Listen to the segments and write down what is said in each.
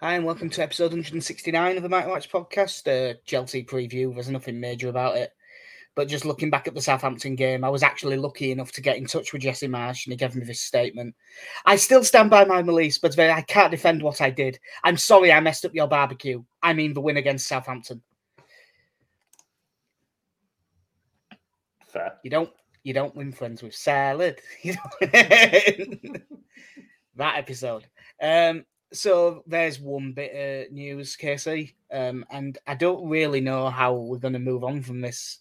Hi, and welcome to episode 169 of the Mighty Watch podcast. Uh, Chelsea preview. There's nothing major about it. But just looking back at the Southampton game, I was actually lucky enough to get in touch with Jesse Marsch and he gave me this statement. I still stand by my release, but I can't defend what I did. I'm sorry I messed up your barbecue. I mean the win against Southampton. Fair. You don't you don't win friends with salad. that episode. Um, so there's one bit of news, Casey, um, and I don't really know how we're going to move on from this.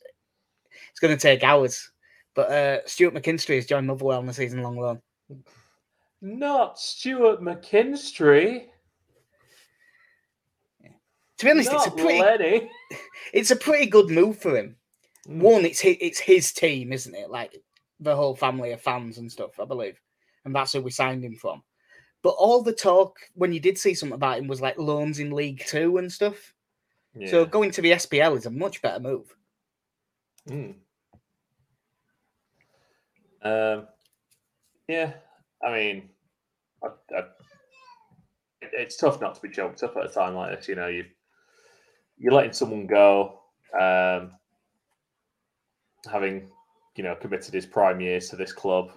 It's going to take hours, but uh, Stuart McKinstry has joined Motherwell on the season-long loan. Not Stuart McKinstry. To be honest, Not it's a pretty Lenny. it's a pretty good move for him. Mm. One, it's his, it's his team, isn't it? Like the whole family of fans and stuff, I believe, and that's who we signed him from. But all the talk when you did see something about him was like loans in League Two and stuff. So going to the SPL is a much better move. Mm. Um, yeah, I mean, I, I, it- it's tough not to be choked up at a time like this. You know, you you're letting someone go, um, having you know committed his prime years to this club.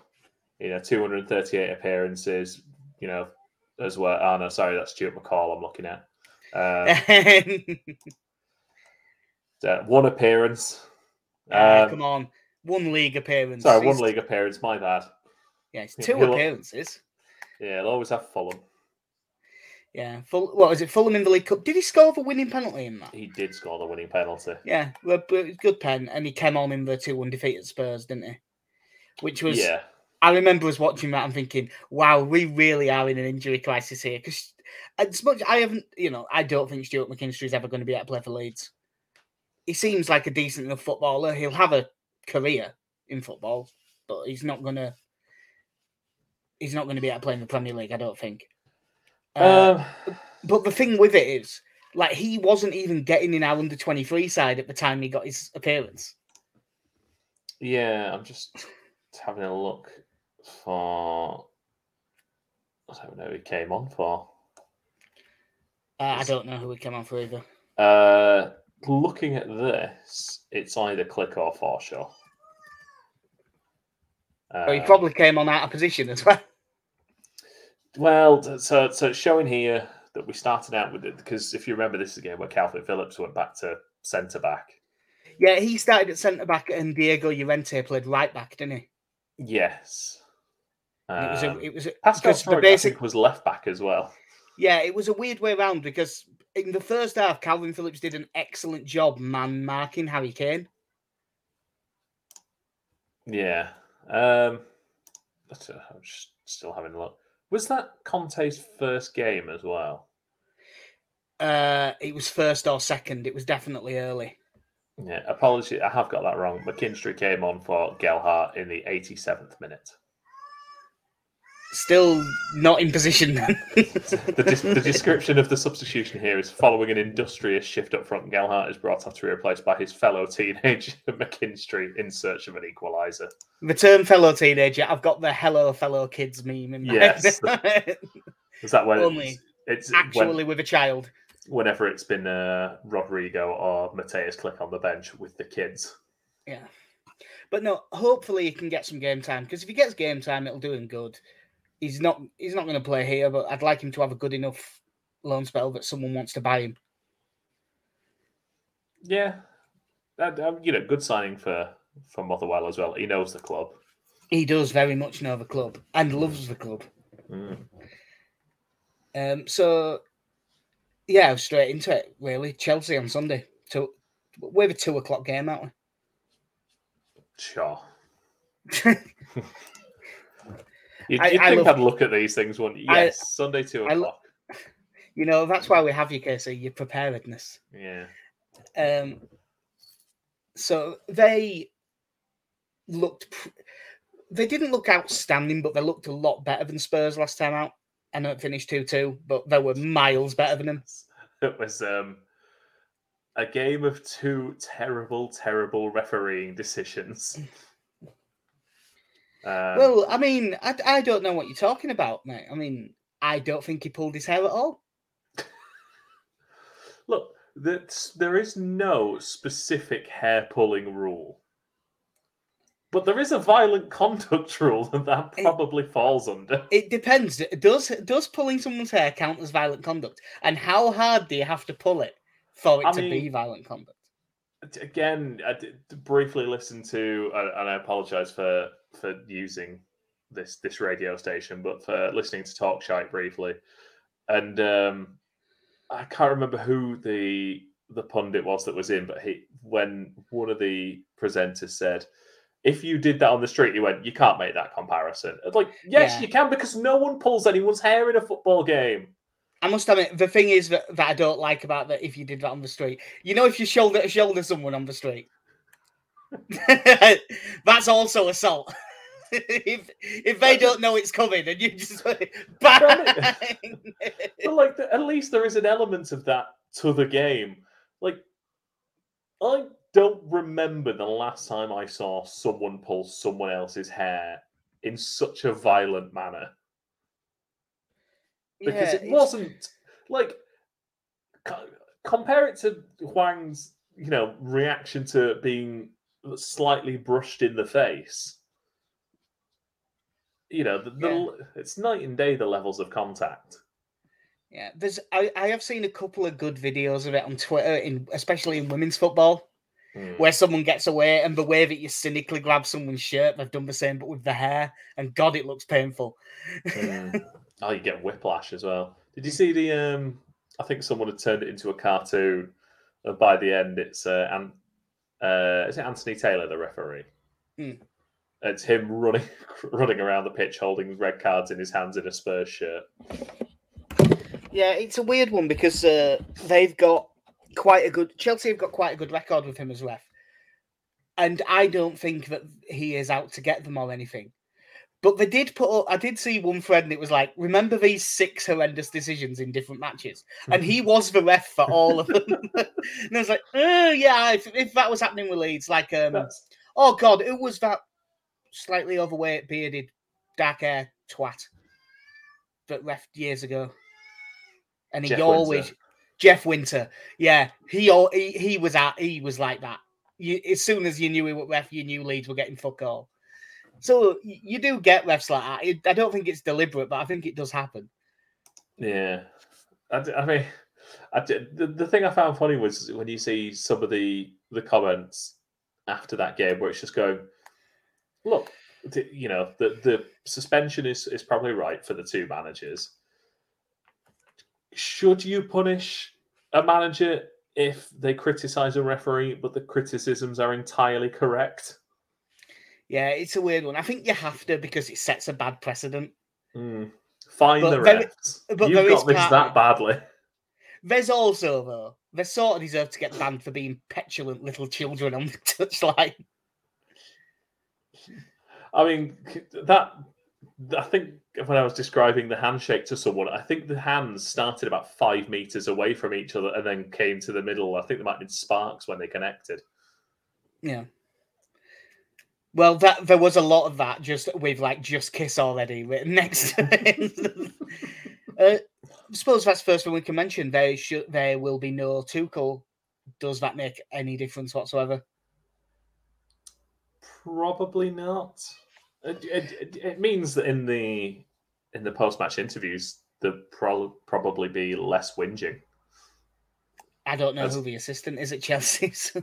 You know, 238 appearances. You know, as well. Oh no, sorry, that's Stuart McCall. I'm looking at. Um, uh, one appearance. Ah, Um, come on, one league appearance. Sorry, one He's- league appearance. My bad. Yeah, it's two he'll- appearances. Yeah, they'll always have Fulham. Yeah, full. What was it? Fulham in the League Cup. Did he score the winning penalty in that? He did score the winning penalty. Yeah, well, good pen, and he came on in the two-one defeat at Spurs, didn't he? Which was Yeah, I remember us watching that and thinking, wow, we really are in an injury crisis here. Because as much I haven't, you know, I don't think Stuart McKinstry is ever going to be able to play for Leeds. He seems like a decent enough footballer. He'll have a career in football, but he's not going to. He's not going to be able to play in the Premier League, I don't think. Uh, um, but the thing with it is, like, he wasn't even getting in our under 23 side at the time he got his appearance. yeah. I'm just having a look for. I don't know who he came on for. Uh, I don't know who he came on for either. Uh, looking at this, it's either Klich or Forshaw. But he Um, probably came on out of position as well. Well, so so it's showing here that we started out with it because if you remember, this is a game where Calvin Phillips went back to centre back. Yeah, he started at centre back, and Diego Llorente played right back, didn't he? Yes. And it was a, Um, it was a, Pascal the basic, was left back as well. yeah, it was a weird way around because in the first half, Calvin Phillips did an excellent job man marking Harry Kane. Yeah. Um, uh, I'm just still having a look. Was that Conte's first game as well? Uh, it was first or second. It was definitely early. Yeah. Apology, I have got that wrong. McKinstry came on for Gelhardt in the 87th minute. Still not in position then. The, the description of the substitution here is following an industrious shift up front. Gelhardt is brought off to be replaced by his fellow teenager McKinstry in search of an equaliser. Return fellow teenager. I've got the hello fellow kids meme in my Yes. head. Is that when Only it's, it's when- Actually, with a child. whenever it's been uh, Rodrigo or Mateusz Klich on the bench with the kids? Yeah. But no, hopefully he can get some game time because if he gets game time, it'll do him good. He's not he's not going to play here, but I'd like him to have a good enough loan spell that someone wants to buy him. Yeah, that, you know, good signing for for Motherwell as well. He knows the club. He does very much know the club and loves the club. Mm. Um, so yeah, straight into it. Really, Chelsea on Sunday. So we have a two o'clock game, aren't we? Sure. You'd, I- you'd I think love- I'd look at these things, wouldn't you? I- Yes, Sunday two I lo- o'clock. you know that's why we have you, Casey. Your preparedness. yeah. Um, so they looked. Pr- they didn't look outstanding, but they looked a lot better than Spurs last time out. I know it finished two-two, but they were miles better than them. It was um, a game of two terrible, terrible refereeing decisions. Um, well, I mean, I, I don't know what you're talking about, mate. I mean, I don't think he pulled his hair at all. Look, that's, there is no specific hair pulling rule. But there is a violent conduct rule that that It- probably falls under. It depends. Does does pulling someone's hair count as violent conduct? And how hard do you have to pull it for it I to be violent conduct? Again, I briefly listen to, and and I apologise for for using this this radio station, but for listening to Talk Shite briefly, and um, I can't remember who the the pundit was that was in, but he when one of the presenters said, "If you did that on the street," he went, "You can't make that comparison." It's like, yes, Yeah. you can because no one pulls anyone's hair in a football game. I must admit, the thing is that, that I don't like about that if you did that on the street, you know, if you shoulder shoulder someone on the street, that's also assault. if if they don't know it's coming and you just bang, But like, at least there is an element of that to the game. Like, I don't remember the last time I saw someone pull someone else's hair in such a violent manner because Yeah, it wasn't like co- compare it to Huang's, you know, reaction to being slightly brushed in the face. You know, the, the, it's night and day the levels of contact. Yeah, there's I, I have seen a couple of good videos of it on Twitter, in especially in women's football, Hmm. where someone gets away and the way that you cynically grab someone's shirt, they've done the same but with the hair, and God, it looks painful. Mm. Oh, you get whiplash as well. Did you see the? um I think someone had turned it into a cartoon, and by the end, it's uh, An- uh is it Anthony Taylor, the referee? Hmm. It's him running running around the pitch, holding red cards in his hands in a Spurs shirt. Yeah, it's a weird one because uh, they've got quite a good Chelsea have got quite a good record with him as ref, and I don't think that he is out to get them or anything. But they did put up. I did see one thread, and it was like, "Remember these six horrendous decisions in different matches?" And he was the ref for all of them. and I was like, "Oh yeah, if, if that was happening with Leeds, like, um, That's- oh god, who was that slightly overweight, bearded, dark hair twat that ref years ago?" And he Jeff always Winter. Jeff Winter, yeah, he he he was at he was like that. You as soon as you knew he was ref, you knew Leeds were getting fuck all. So you do get refs like that. I don't think it's deliberate, but I think it does happen. Yeah, I mean, I the, the thing I found funny was when you see some of the the comments after that game where it's just going, look, you know, the the suspension is is probably right for the two managers. Should you punish a manager if they criticize a referee, but the criticisms are entirely correct? Yeah, it's a weird one. I think you have to because it sets a bad precedent. Hmm. Fine But the refs. but You've got this part- that badly. There's also though they sort of deserve to get banned for being petulant little children on the touchline. I mean, that I think when I was describing the handshake to someone, I think the hands started about five meters away from each other and then came to the middle. I think there might have been sparks when they connected. Yeah. Well, that there was a lot of that just with like just kiss already written next uh, I suppose that's the first thing we can mention. There should there will be no Tuchel. Does that make any difference whatsoever? Probably not. It, it, it- it means that in the in the post match interviews, there'll pro- probably be less whinging. I don't know That's- who the assistant is at Chelsea. so-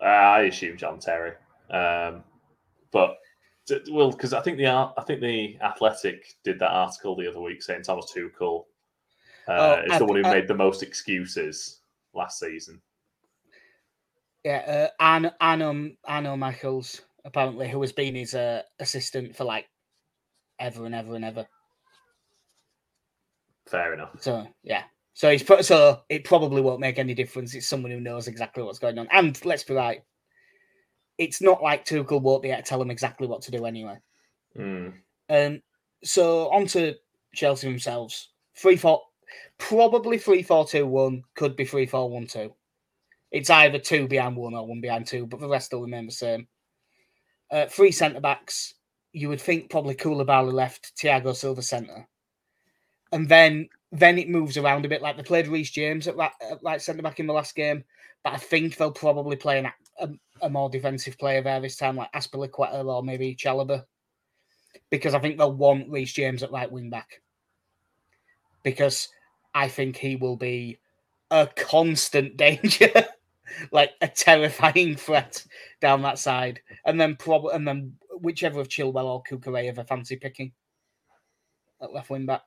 Uh, I assume John Terry, um, but well, because I think the I think the Athletic did that article the other week saying Thomas Tuchel uh, Oh, is the one who I- made the most excuses last season. yeah, uh, Arno Arno Michels apparently, who has been his uh, assistant for like ever and ever and ever. Fair enough. So yeah. So he's pro- so it probably won't make any difference. It's someone who knows exactly what's going on. And let's be right, it's not like Tuchel won't be able to tell him exactly what to do anyway. Mm. Um. So on to Chelsea themselves. Three four, probably three four two one. Could be three four one two. It's either two behind one or one behind two, but the rest will remain the same. Uh, three centre backs. You would think probably Koulibaly left, Thiago Silva centre, and then then it moves around a bit. Like they played Reece James at, at like centre back in the last game, but I think they'll probably play an, a, a more defensive player there this time, like Azpilicueta or maybe Chalobah, because I think they'll want Reece James at right wing back. Because I think he will be a constant danger, like a terrifying threat down that side, and then probably and then whichever of Chilwell or Cucurella a fancy picking at left wing back.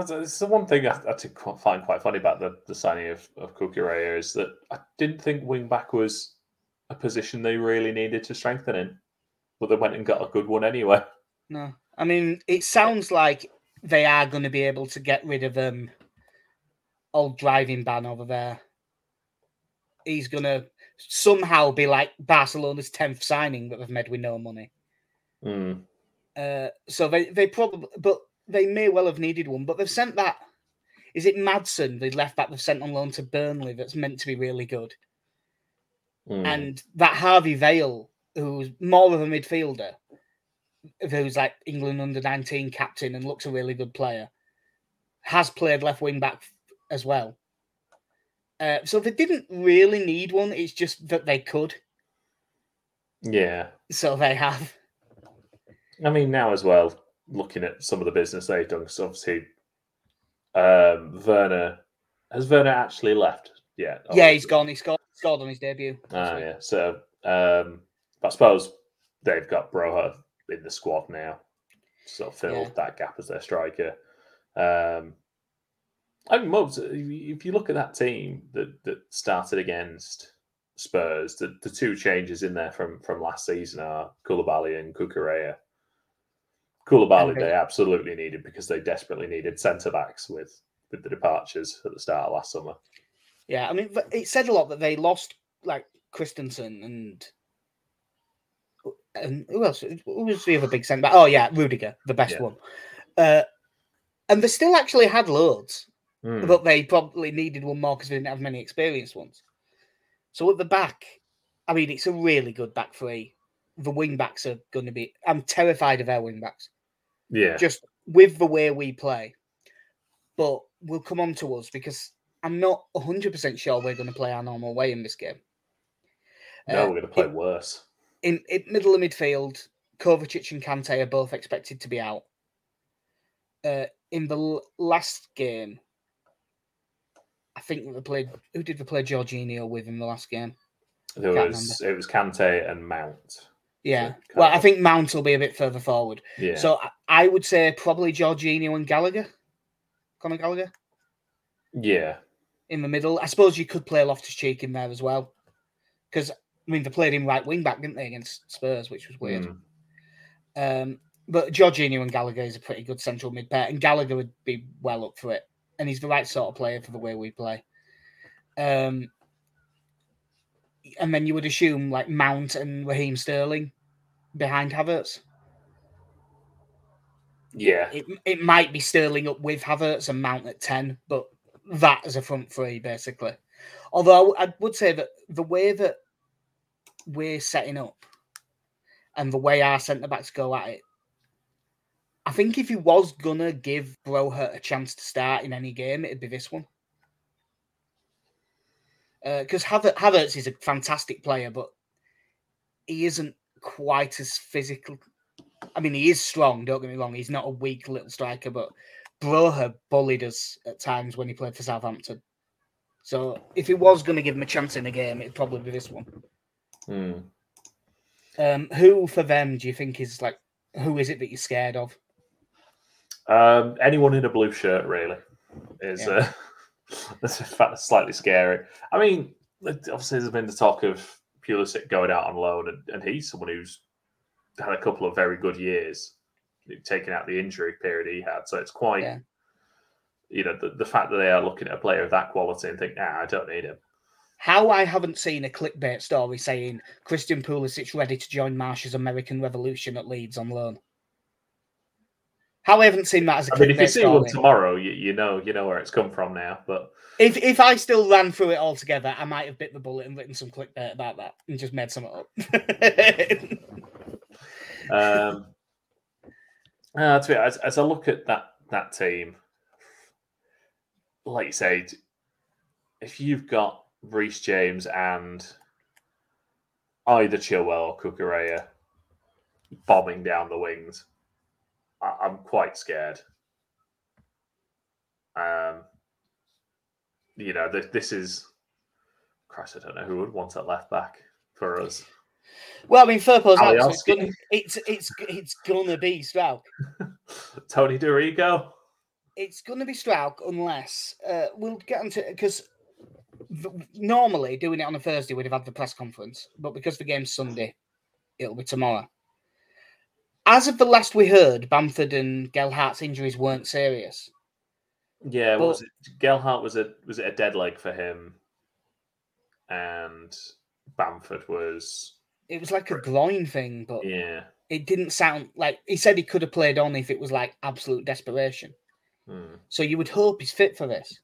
It's the one thing I, I find quite funny about the, the signing of, of Cucurella is that I didn't think wing back was a position they really needed to strengthen in, but they went and got a good one anyway. No, I mean it sounds like they are going to be able to get rid of um old driving ban over there. He's going to somehow be like Barcelona's tenth signing that they've made with no money. Mm. Uh, so they they probably, but they may well have needed one. But they've sent that. Is it Maatsen, They left back. They've sent on loan to Burnley. That's meant to be really good. Mm. And that Harvey Vale, who's more of a midfielder, who's like England under 19 captain and looks a really good player, has played left wing back as well. Uh, so they didn't really need one. It's just that they could. Yeah. So they have. I mean, now as well, looking at some of the business they've done, because obviously, um, Werner has Werner actually left? Yeah. Yeah, he's gone. He scored, scored on his debut. Ah, yeah. So, um, I suppose they've got Broja in the squad now, sort of filled yeah. that gap as their striker. Um, I mean, most, if you look at that team that, that started against Spurs, the, the two changes in there from, from last season are Koulibaly and Cucurella. Koulibaly they absolutely needed because they desperately needed centre backs with with the departures at the start of last summer. Yeah, I mean, it said a lot that they lost like Christensen and and who else? Who was the other big centre back? Oh yeah, Rudiger, the best yeah. one. Uh, and they still actually had loads. Mm. But they probably needed one more because they didn't have many experienced ones. So at the back, I mean, it's a really good back three. The wing backs are going to be. I'm terrified of our wing backs. Yeah. Just with the way we play. But we'll come on to us because I'm not 100% sure we're going to play our normal way in this game. No, uh, we're going to play in, worse. In, in middle of midfield, Kovacic and Kante are both expected to be out. Uh, in the l- last game, I think they played. Who did they play Jorginho with in the last game? There was it was Kante and Mount. Yeah. Well, I think Mount will be a bit further forward. Yeah. So I would say probably Jorginho and Gallagher. Conor Gallagher. Yeah. In the middle. I suppose you could play Loftus Cheek in there as well. Because I mean they played him right wing back, didn't they, against Spurs, which was weird. Mm. Um but Jorginho and Gallagher is a pretty good central mid pair, and Gallagher would be well up for it and he's the right sort of player for the way we play. Um, and then you would assume like Mount and Raheem Sterling behind Havertz. Yeah, it it might be Sterling up with Havertz and Mount at ten, but that as a front three basically. Although I would say that the way that we're setting up and the way our centre backs go at it I think if he was gonna give Broja a chance to start in any game, it'd be this one. Because uh, Havertz is a fantastic player, but he isn't quite as physical. I mean, he is strong. Don't get me wrong; he's not a weak little striker. But Broja bullied us at times when he played for Southampton. So if he was going to give him a chance in a game, it'd probably be this one. Hmm. Um, who for them do you think is like? Who is it that you're scared of? Um, anyone in a blue shirt really is yeah. uh, slightly scary. I mean, obviously there's been the talk of Pulisic going out on loan, and, and he's someone who's had a couple of very good years, taking out the injury period he had. So it's quite, yeah. you know, the, the fact that they are looking at a player of that quality and think, ah, I don't need him. How I haven't seen a clickbait story saying Christian Pulisic ready to join Marsch's American Revolution at Leeds on loan. How I haven't seen that as a. I mean, if you see one tomorrow, you, you know you know where it's come from now. But if if I still ran through it all together, I might have bit the bullet and written some clickbait about that and just made some up. um, uh, as, as I look at that that team, like you say, if you've got Reece James and either Chilwell or Cucurella bombing down the wings, I- I'm quite scared. Um, you know, this, this is, Christ, I don't know who would want at left back for us. Well, I mean, Firpo's out, so it's it's it's it's gonna be Struijk. Tony Dorigo. It's gonna be Struijk unless uh, we'll get into because normally doing it on a Thursday we'd have had the press conference, but because the game's Sunday, it'll be tomorrow. As of the last we heard, Bamford and Gelhardt's injuries weren't serious. Yeah, But- was it? Gelhardt was a was it a dead leg for him, and Bamford was It was like a groin thing, but yeah. it didn't sound like he said he could have played on if it was like absolute desperation. Hmm. So you would hope he's fit for this.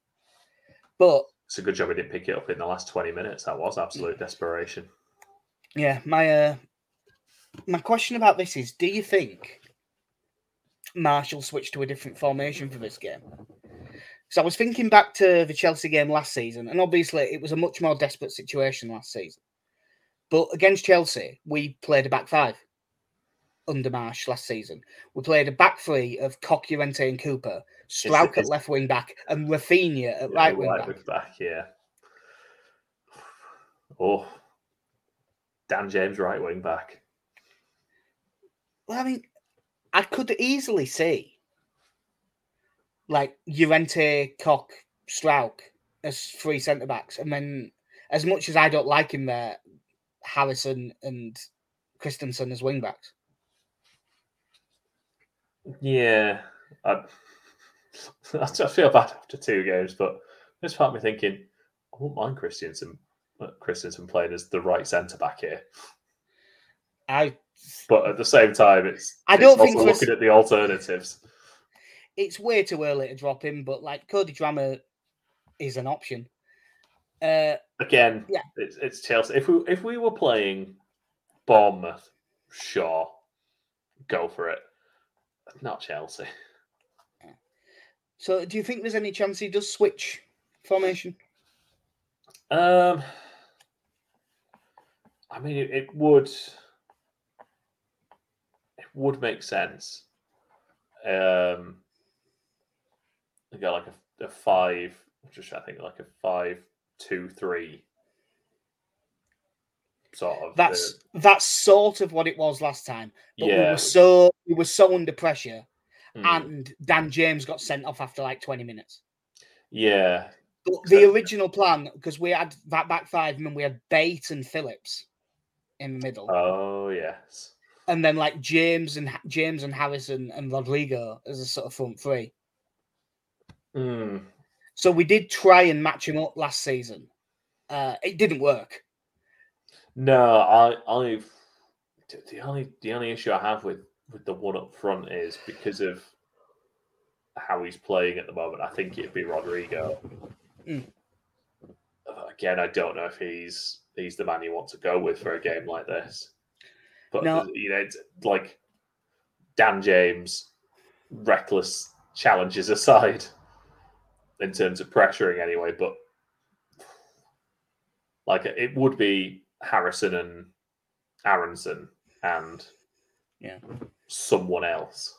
But It's a good job he didn't pick it up in the last twenty minutes. That was absolute desperation. yeah, my uh my question about this is do you think Marshall switched to a different formation for this game? So I was thinking back to the Chelsea game last season, and obviously it was a much more desperate situation last season. But against Chelsea, we played a back five under Marsch last season. We played a back three of Koch, and Cooper, Struijk at left wing back, and Raphinha at Yeah, right wing back. wing back. Yeah. Oh, Dan James right wing back. Well, I mean, I could easily see like Llorente, Koch, Struijk as three centre backs, and then as much as I don't like him there, Harrison and Kristensen as wing backs. Yeah, I, I feel bad after two games, but this part of me thinking, I wouldn't mind Kristensen, Kristensen playing as the right centre back here. I But at the same time, it's I don't think looking at the alternatives. it's way too early to drop him, but like Cody Drameh is an option. Uh, Again, Yeah. it's, it's Chelsea. If we if we were playing Bournemouth, sure, go for it. Not Chelsea. so do you think there's any chance he does switch formation? Um, I mean, it, it would would make sense. Um, you got like a, a five, just I think like a five, two, three, sort of. That's uh, that's sort of what it was last time. But we yeah. were so we were so under pressure, mm, and Dan James got sent off after like 20 minutes. yeah, But the So- original plan, because we had that back five, and then we had Bate and Phillips in the middle, oh yes, and then like James and James and Harrison and Rodrigo as a sort of front three. mm, So we did try and match him up last season. Uh, it didn't work. No, I, I've the only the only issue I have with with the one up front is because of how he's playing at the moment. I think it'd be Rodrigo. Mm. Again, I don't know if he's he's the man you want to go with for a game like this. But No. you know, it's like Dan James, reckless challenges aside, in terms of pressuring anyway. But like it would be Harrison and Aronson and Yeah. someone else.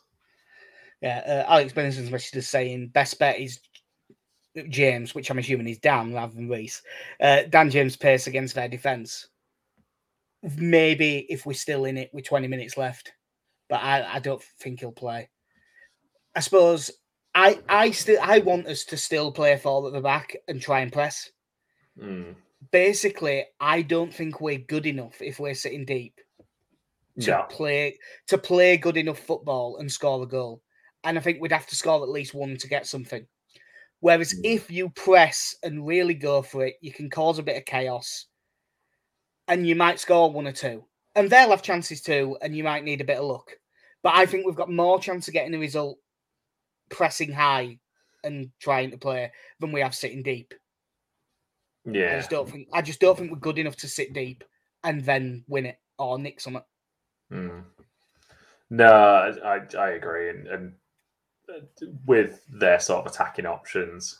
Yeah, uh, Alex Benson's message is saying best bet is James, which I'm assuming is Dan rather than Reece. Uh, Dan James pace against their defense. Maybe if we're still in it with 20 minutes left, but I, I don't think he'll play. I suppose I I still I want us to still play four at the back and try and press. Mm. Basically, I don't think we're good enough if we're sitting deep to No. play to play good enough football and score a goal. And I think we'd have to score at least one to get something. Whereas Mm. if you press and really go for it, you can cause a bit of chaos, and you might score one or two, and they'll have chances too, and you might need a bit of luck. But I think we've got more chance of getting a result pressing high and trying to play than we have sitting deep. Yeah. I just don't think I just don't think we're good enough to sit deep and then win it or nick something. Mm. No, I, I agree, and, and with their sort of attacking options,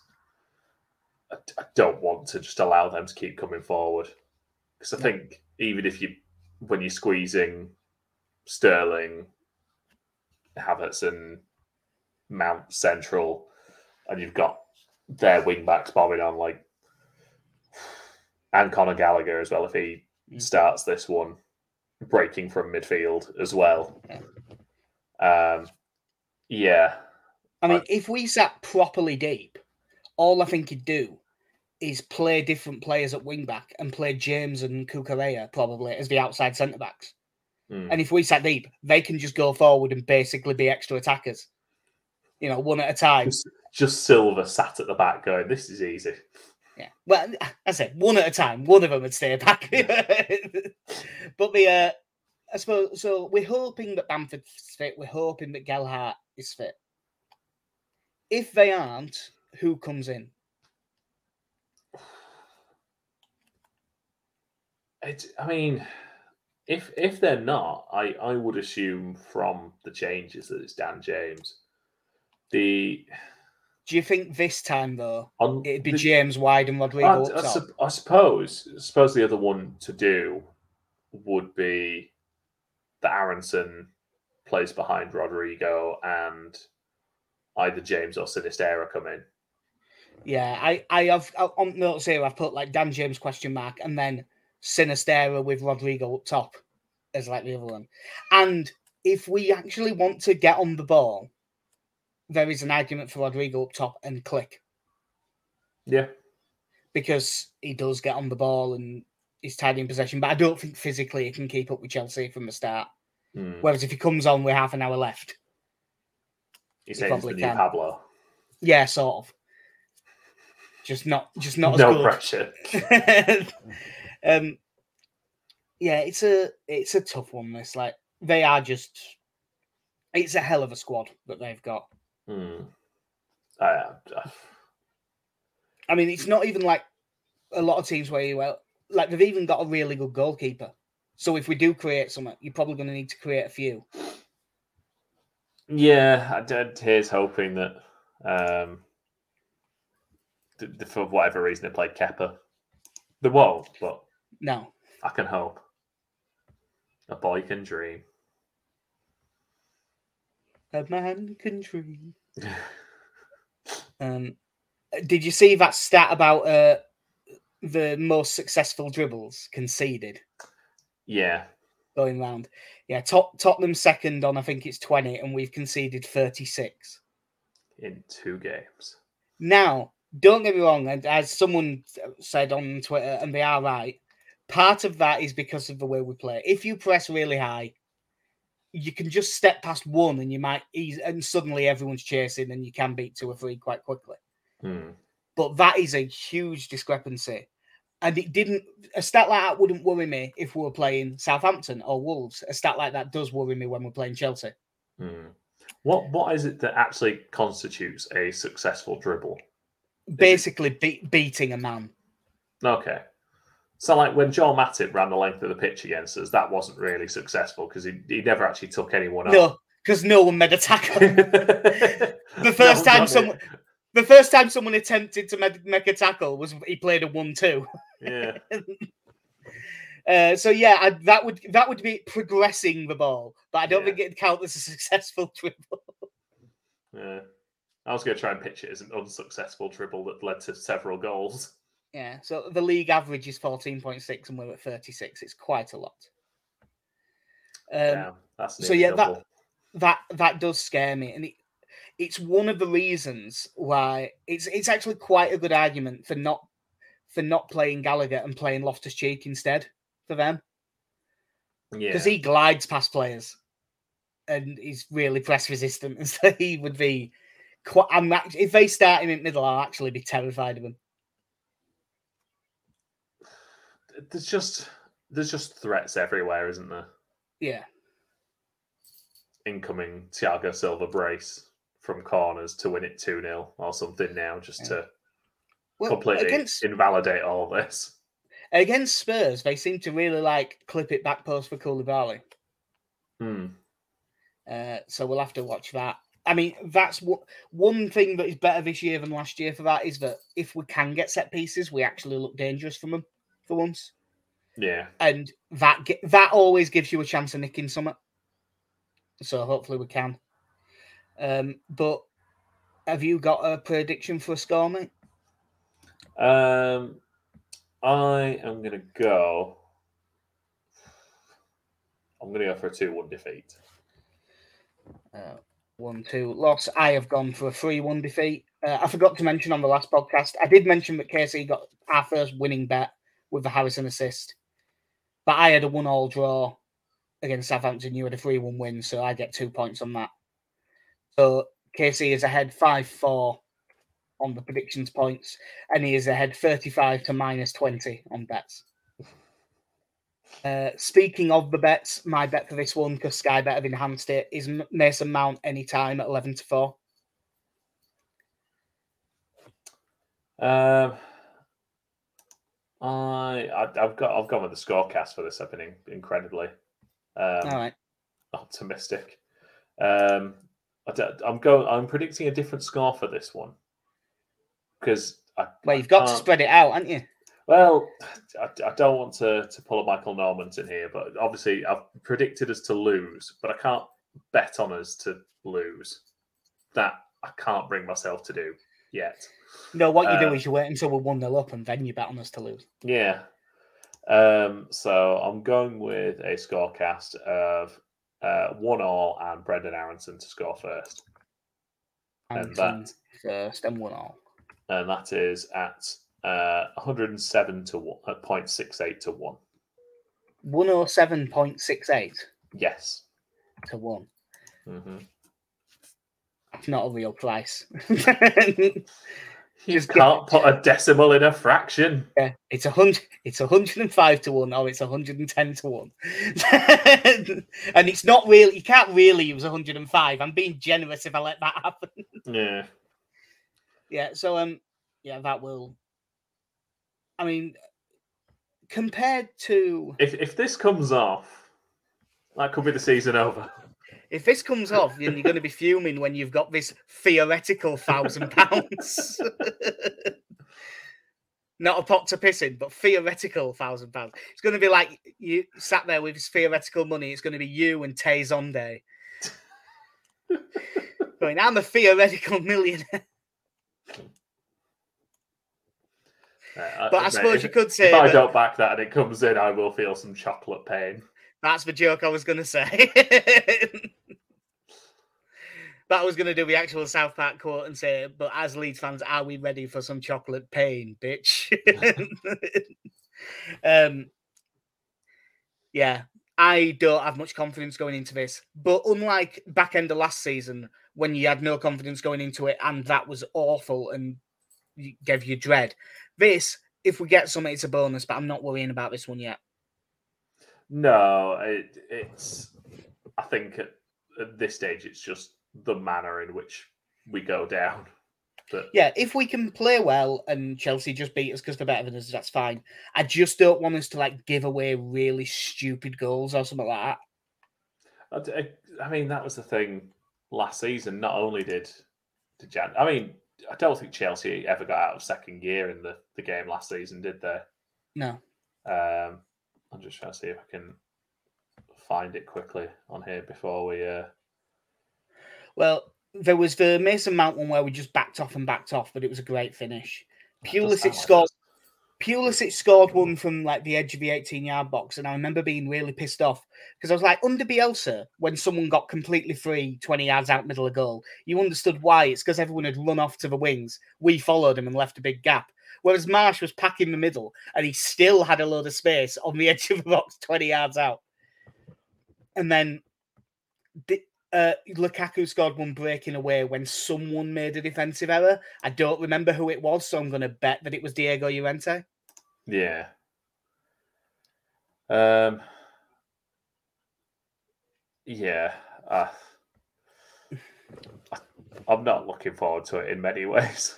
I, I don't want to just allow them to keep coming forward because I think even if you when you're squeezing Sterling, Havertz, and Mount Central, and you've got their wing backs bombing on like and Conor Gallagher as well if he Mm. starts this one breaking from midfield as well. Yeah. Um, yeah, I mean, I- if we sat properly deep, all I think he'd do is play different players at wing back and play James and Cucurella probably as the outside centre backs. Mm. And if we sat deep, they can just go forward and basically be extra attackers. You know, one at a time. just, just Silver sat at the back going, "This is easy." Yeah. Well, I said one at a time. One of them would stay back. but the uh I suppose so we're hoping that Bamford's fit. We're hoping that Gelhardt is fit. If they aren't, who comes in? It, I mean, if if they're not, I I would assume from the changes that it's Dan James. The Do you think this time though on it'd be the- James wide and I, Rodrigo I top? sup- I suppose I suppose the other one to do would be that Aronson plays behind Rodrigo and either James or Sinisterra come in. Yeah, I I have I- on notes here. I've put like Dan James question mark and then Sinisterra with Rodrigo up top as like the other one. And if we actually want to get on the ball, there is an argument for Rodrigo up top and Klich Yeah, because he does get on the ball and he's tidy in possession. But I don't think physically he can keep up with Chelsea from the start. Hmm. Whereas if he comes on with half an hour left, He's the probably new can. Pablo. yeah, sort of. Just not, just not as no good. pressure. um, yeah, it's a it's a tough one. This like they are just, it's a hell of a squad that they've got. Hmm. Uh, uh, I mean, it's not even like a lot of teams where you well, like they've even got a really good goalkeeper. So if we do create something, you're probably going to need to create a few. yeah, I did. Here's hoping that um, th- for whatever reason they played Kepa. the won't, but No, I can hope. A boy can dream. a man can dream. Um, did you see that stat about uh the most successful dribbles conceded? yeah, going round. Yeah, top Tottenham second on I think it's 20, and we've conceded 36. in two games. Now, don't get me wrong, and as someone said on Twitter, and they are right, part of that is because of the way we play. If you press really high, you can just step past one and you might ease and suddenly everyone's chasing and you can beat two or three quite quickly. Hmm. But that is a huge discrepancy. And it didn't a stat like that wouldn't worry me if we were playing Southampton or Wolves. A stat like that does worry me when we're playing Chelsea. Hmm. What what is it that actually constitutes a successful dribble? Basically be- beating a man. Okay. So, like when Joel Matip ran the length of the pitch against us, that wasn't really successful because he, he never actually took anyone on. No, because no one made a tackle. the first time someone the first time someone attempted to make, make a tackle was he played a one-two. Yeah. Uh, so yeah, I, that would that would be progressing the ball, but I don't Yeah. think it'd count as a successful dribble. Yeah. I was going to try and pitch it as an unsuccessful dribble that led to several goals. Yeah, so the league average is fourteen point six, and we're at thirty-six. It's quite a lot. Um, yeah, so yeah, that- that that does scare me, and it, it's one of the reasons why it's it's actually quite a good argument for not for not playing Gallagher and playing Loftus Cheek instead for them yeah. because he glides past players and he's really press resistant, and so he would be quite. I'm if they start him in middle, I'll actually be terrified of him. There's just there's just threats everywhere, isn't there? Yeah, Incoming Thiago Silva brace from corners to win it 2 0 or something now, just to well, completely against invalidate all this. against Spurs, they seem to really like clip it back post for Koulibaly. Hmm. Uh, so we'll have to watch that. I mean, that's what one thing that is better this year than last year for that is that if we can get set pieces, we actually look dangerous from them for once. Yeah. And that that always gives you a chance of nicking something. So hopefully we can. Um, but have you got a prediction for a score, mate? Um, I am going to go. I'm going to go for a 2 1 defeat. Uh, one two loss. I have gone for a three one defeat. Uh, I forgot to mention on the last podcast. I did mention that KC got our first winning bet with the Harrison assist, but I had a one all draw against Southampton. You had a three one win, so I get two points on that. So KC is ahead five four on the predictions points, and he is ahead thirty five to minus twenty on bets. Uh, speaking of the bets, my bet for this one, because Sky Bet have enhanced it, is Mason Mount anytime at 11 to 4. Um, I, I I've got I've gone with the scorecast for this. I've been incredibly um, All right. optimistic. Um, I I'm going. I'm predicting a different score for this one because I, Well, you've got to spread it out, haven't you? Well, I, I don't want to, to pull a Michael Normanton here, but obviously I've predicted us to lose, but I can't bet on us to lose. That I can't bring myself to do yet. No, what you do Uh, is you wait until we're 1 0 up and then you bet on us to lose. Yeah. Um, so I'm going with a scorecast of uh, one all and Brenden Aronson to score first, and that first and 1 all. and that is at uh, 107 to one, at 0.68 to one. 107.68 Yes. to 1. hmm It's not a real price. You Just can't put a decimal in a fraction. Yeah, it's a hundred. It's a hundred and five to one, or it's a hundred and ten to one, and it's not real. You can't really use a hundred and five. I'm being generous if I let that happen. Yeah. yeah. So um, yeah, that will. I mean, compared to If if this comes off, that could be the season over. If this comes off, then you're going to be fuming when you've got this theoretical thousand pounds. Not a pot to piss in, but theoretical thousand pounds. It's going to be like you sat there with his theoretical money. It's going to be you and Tay Zonde. Going, I'm a theoretical millionaire. Uh, But I suppose if, you could say if I don't back that and it comes in, I will feel some chocolate pain. That's the joke I was going to say. I was going to do the actual South Park quote and say, but as Leeds fans, are we ready for some chocolate pain, bitch? um, yeah, I don't have much confidence going into this. But unlike back end of last season, when you had no confidence going into it and that was awful and gave you dread, this, if we get something, it's a bonus, but I'm not worrying about this one yet. No, it, it's. I think at, at this stage, it's just the manner in which we go down. That Yeah, if we can play well and Chelsea just beat us because they're better than us, that's fine. I just don't want us to like give away really stupid goals or something like that. I, I- I mean, that was the thing last season. Not only did did Jan, I mean, I don't think Chelsea ever got out of second gear in the, the game last season, did they? No. Um, I'm just trying to see if I can find it quickly on here before we. Uh, Well, there was the Mason Mount one where we just backed off and backed off, but it was a great finish. that Pulisic like scored. Pulisic scored one from like the edge of the 18 yard box, and I remember being really pissed off because I was like, under Bielsa, when someone got completely free 20 yards out middle of goal, you understood why. It's because everyone had run off to the wings. We followed him and left a big gap. Whereas Marsch was packing the middle and he still had a load of space on the edge of the box 20 yards out. And then di- uh, Lukaku scored one breaking away when someone made a defensive error. I don't remember who it was, so I'm going to bet that it was Diego Llorente. Yeah. Um. Yeah. Uh, I'm not looking forward to it in many ways,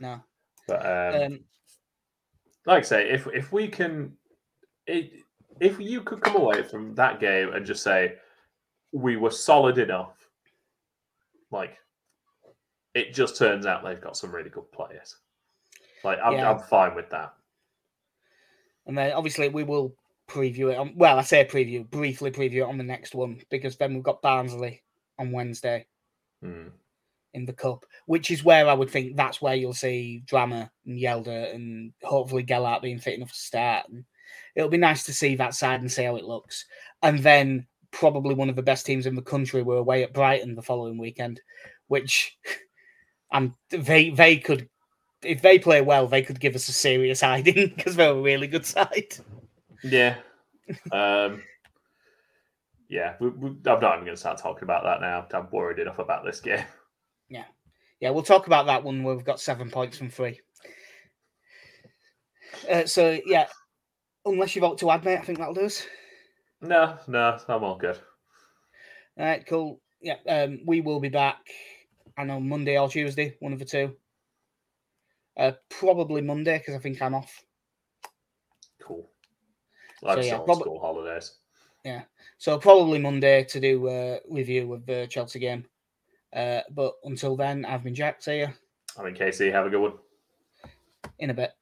No. but um, Um, like I say, if if we can, it, if you could come away from that game and just say we were solid enough, Like, it just turns out they've got some really good players. Like, I'm, Yeah. I'm fine with that. And then obviously we will preview it. On, well, I say preview, briefly preview it on the next one because then we've got Barnsley on Wednesday Hmm. in the cup, which is where I would think that's where you'll see Drameh and Hjelde and hopefully Gelhardt being fit enough to start. And it'll be nice to see that side and see how it looks. And then probably one of the best teams in the country were away at Brighton the following weekend, which and they they could if they play well, they could give us a serious hiding because they're a really good side. Yeah. um, yeah, we, we, I'm not even going to start talking about that now. I'm worried enough about this game. Yeah, yeah, we'll talk about that one where we've got seven points from three. Uh, so yeah, unless you vote to add, mate, I think that'll do us. No, no, I'm all good. All right, cool. Yeah, um, we will be back. I know Monday or Tuesday, one of the two. Uh, probably Monday because I think I'm off. Cool. I'm So, yeah, prob- school holidays. Yeah, so probably Monday to do a review of the Chelsea game. Uh, but until then, I've been Jack. See you I mean, Casey, have a good one. in a bit.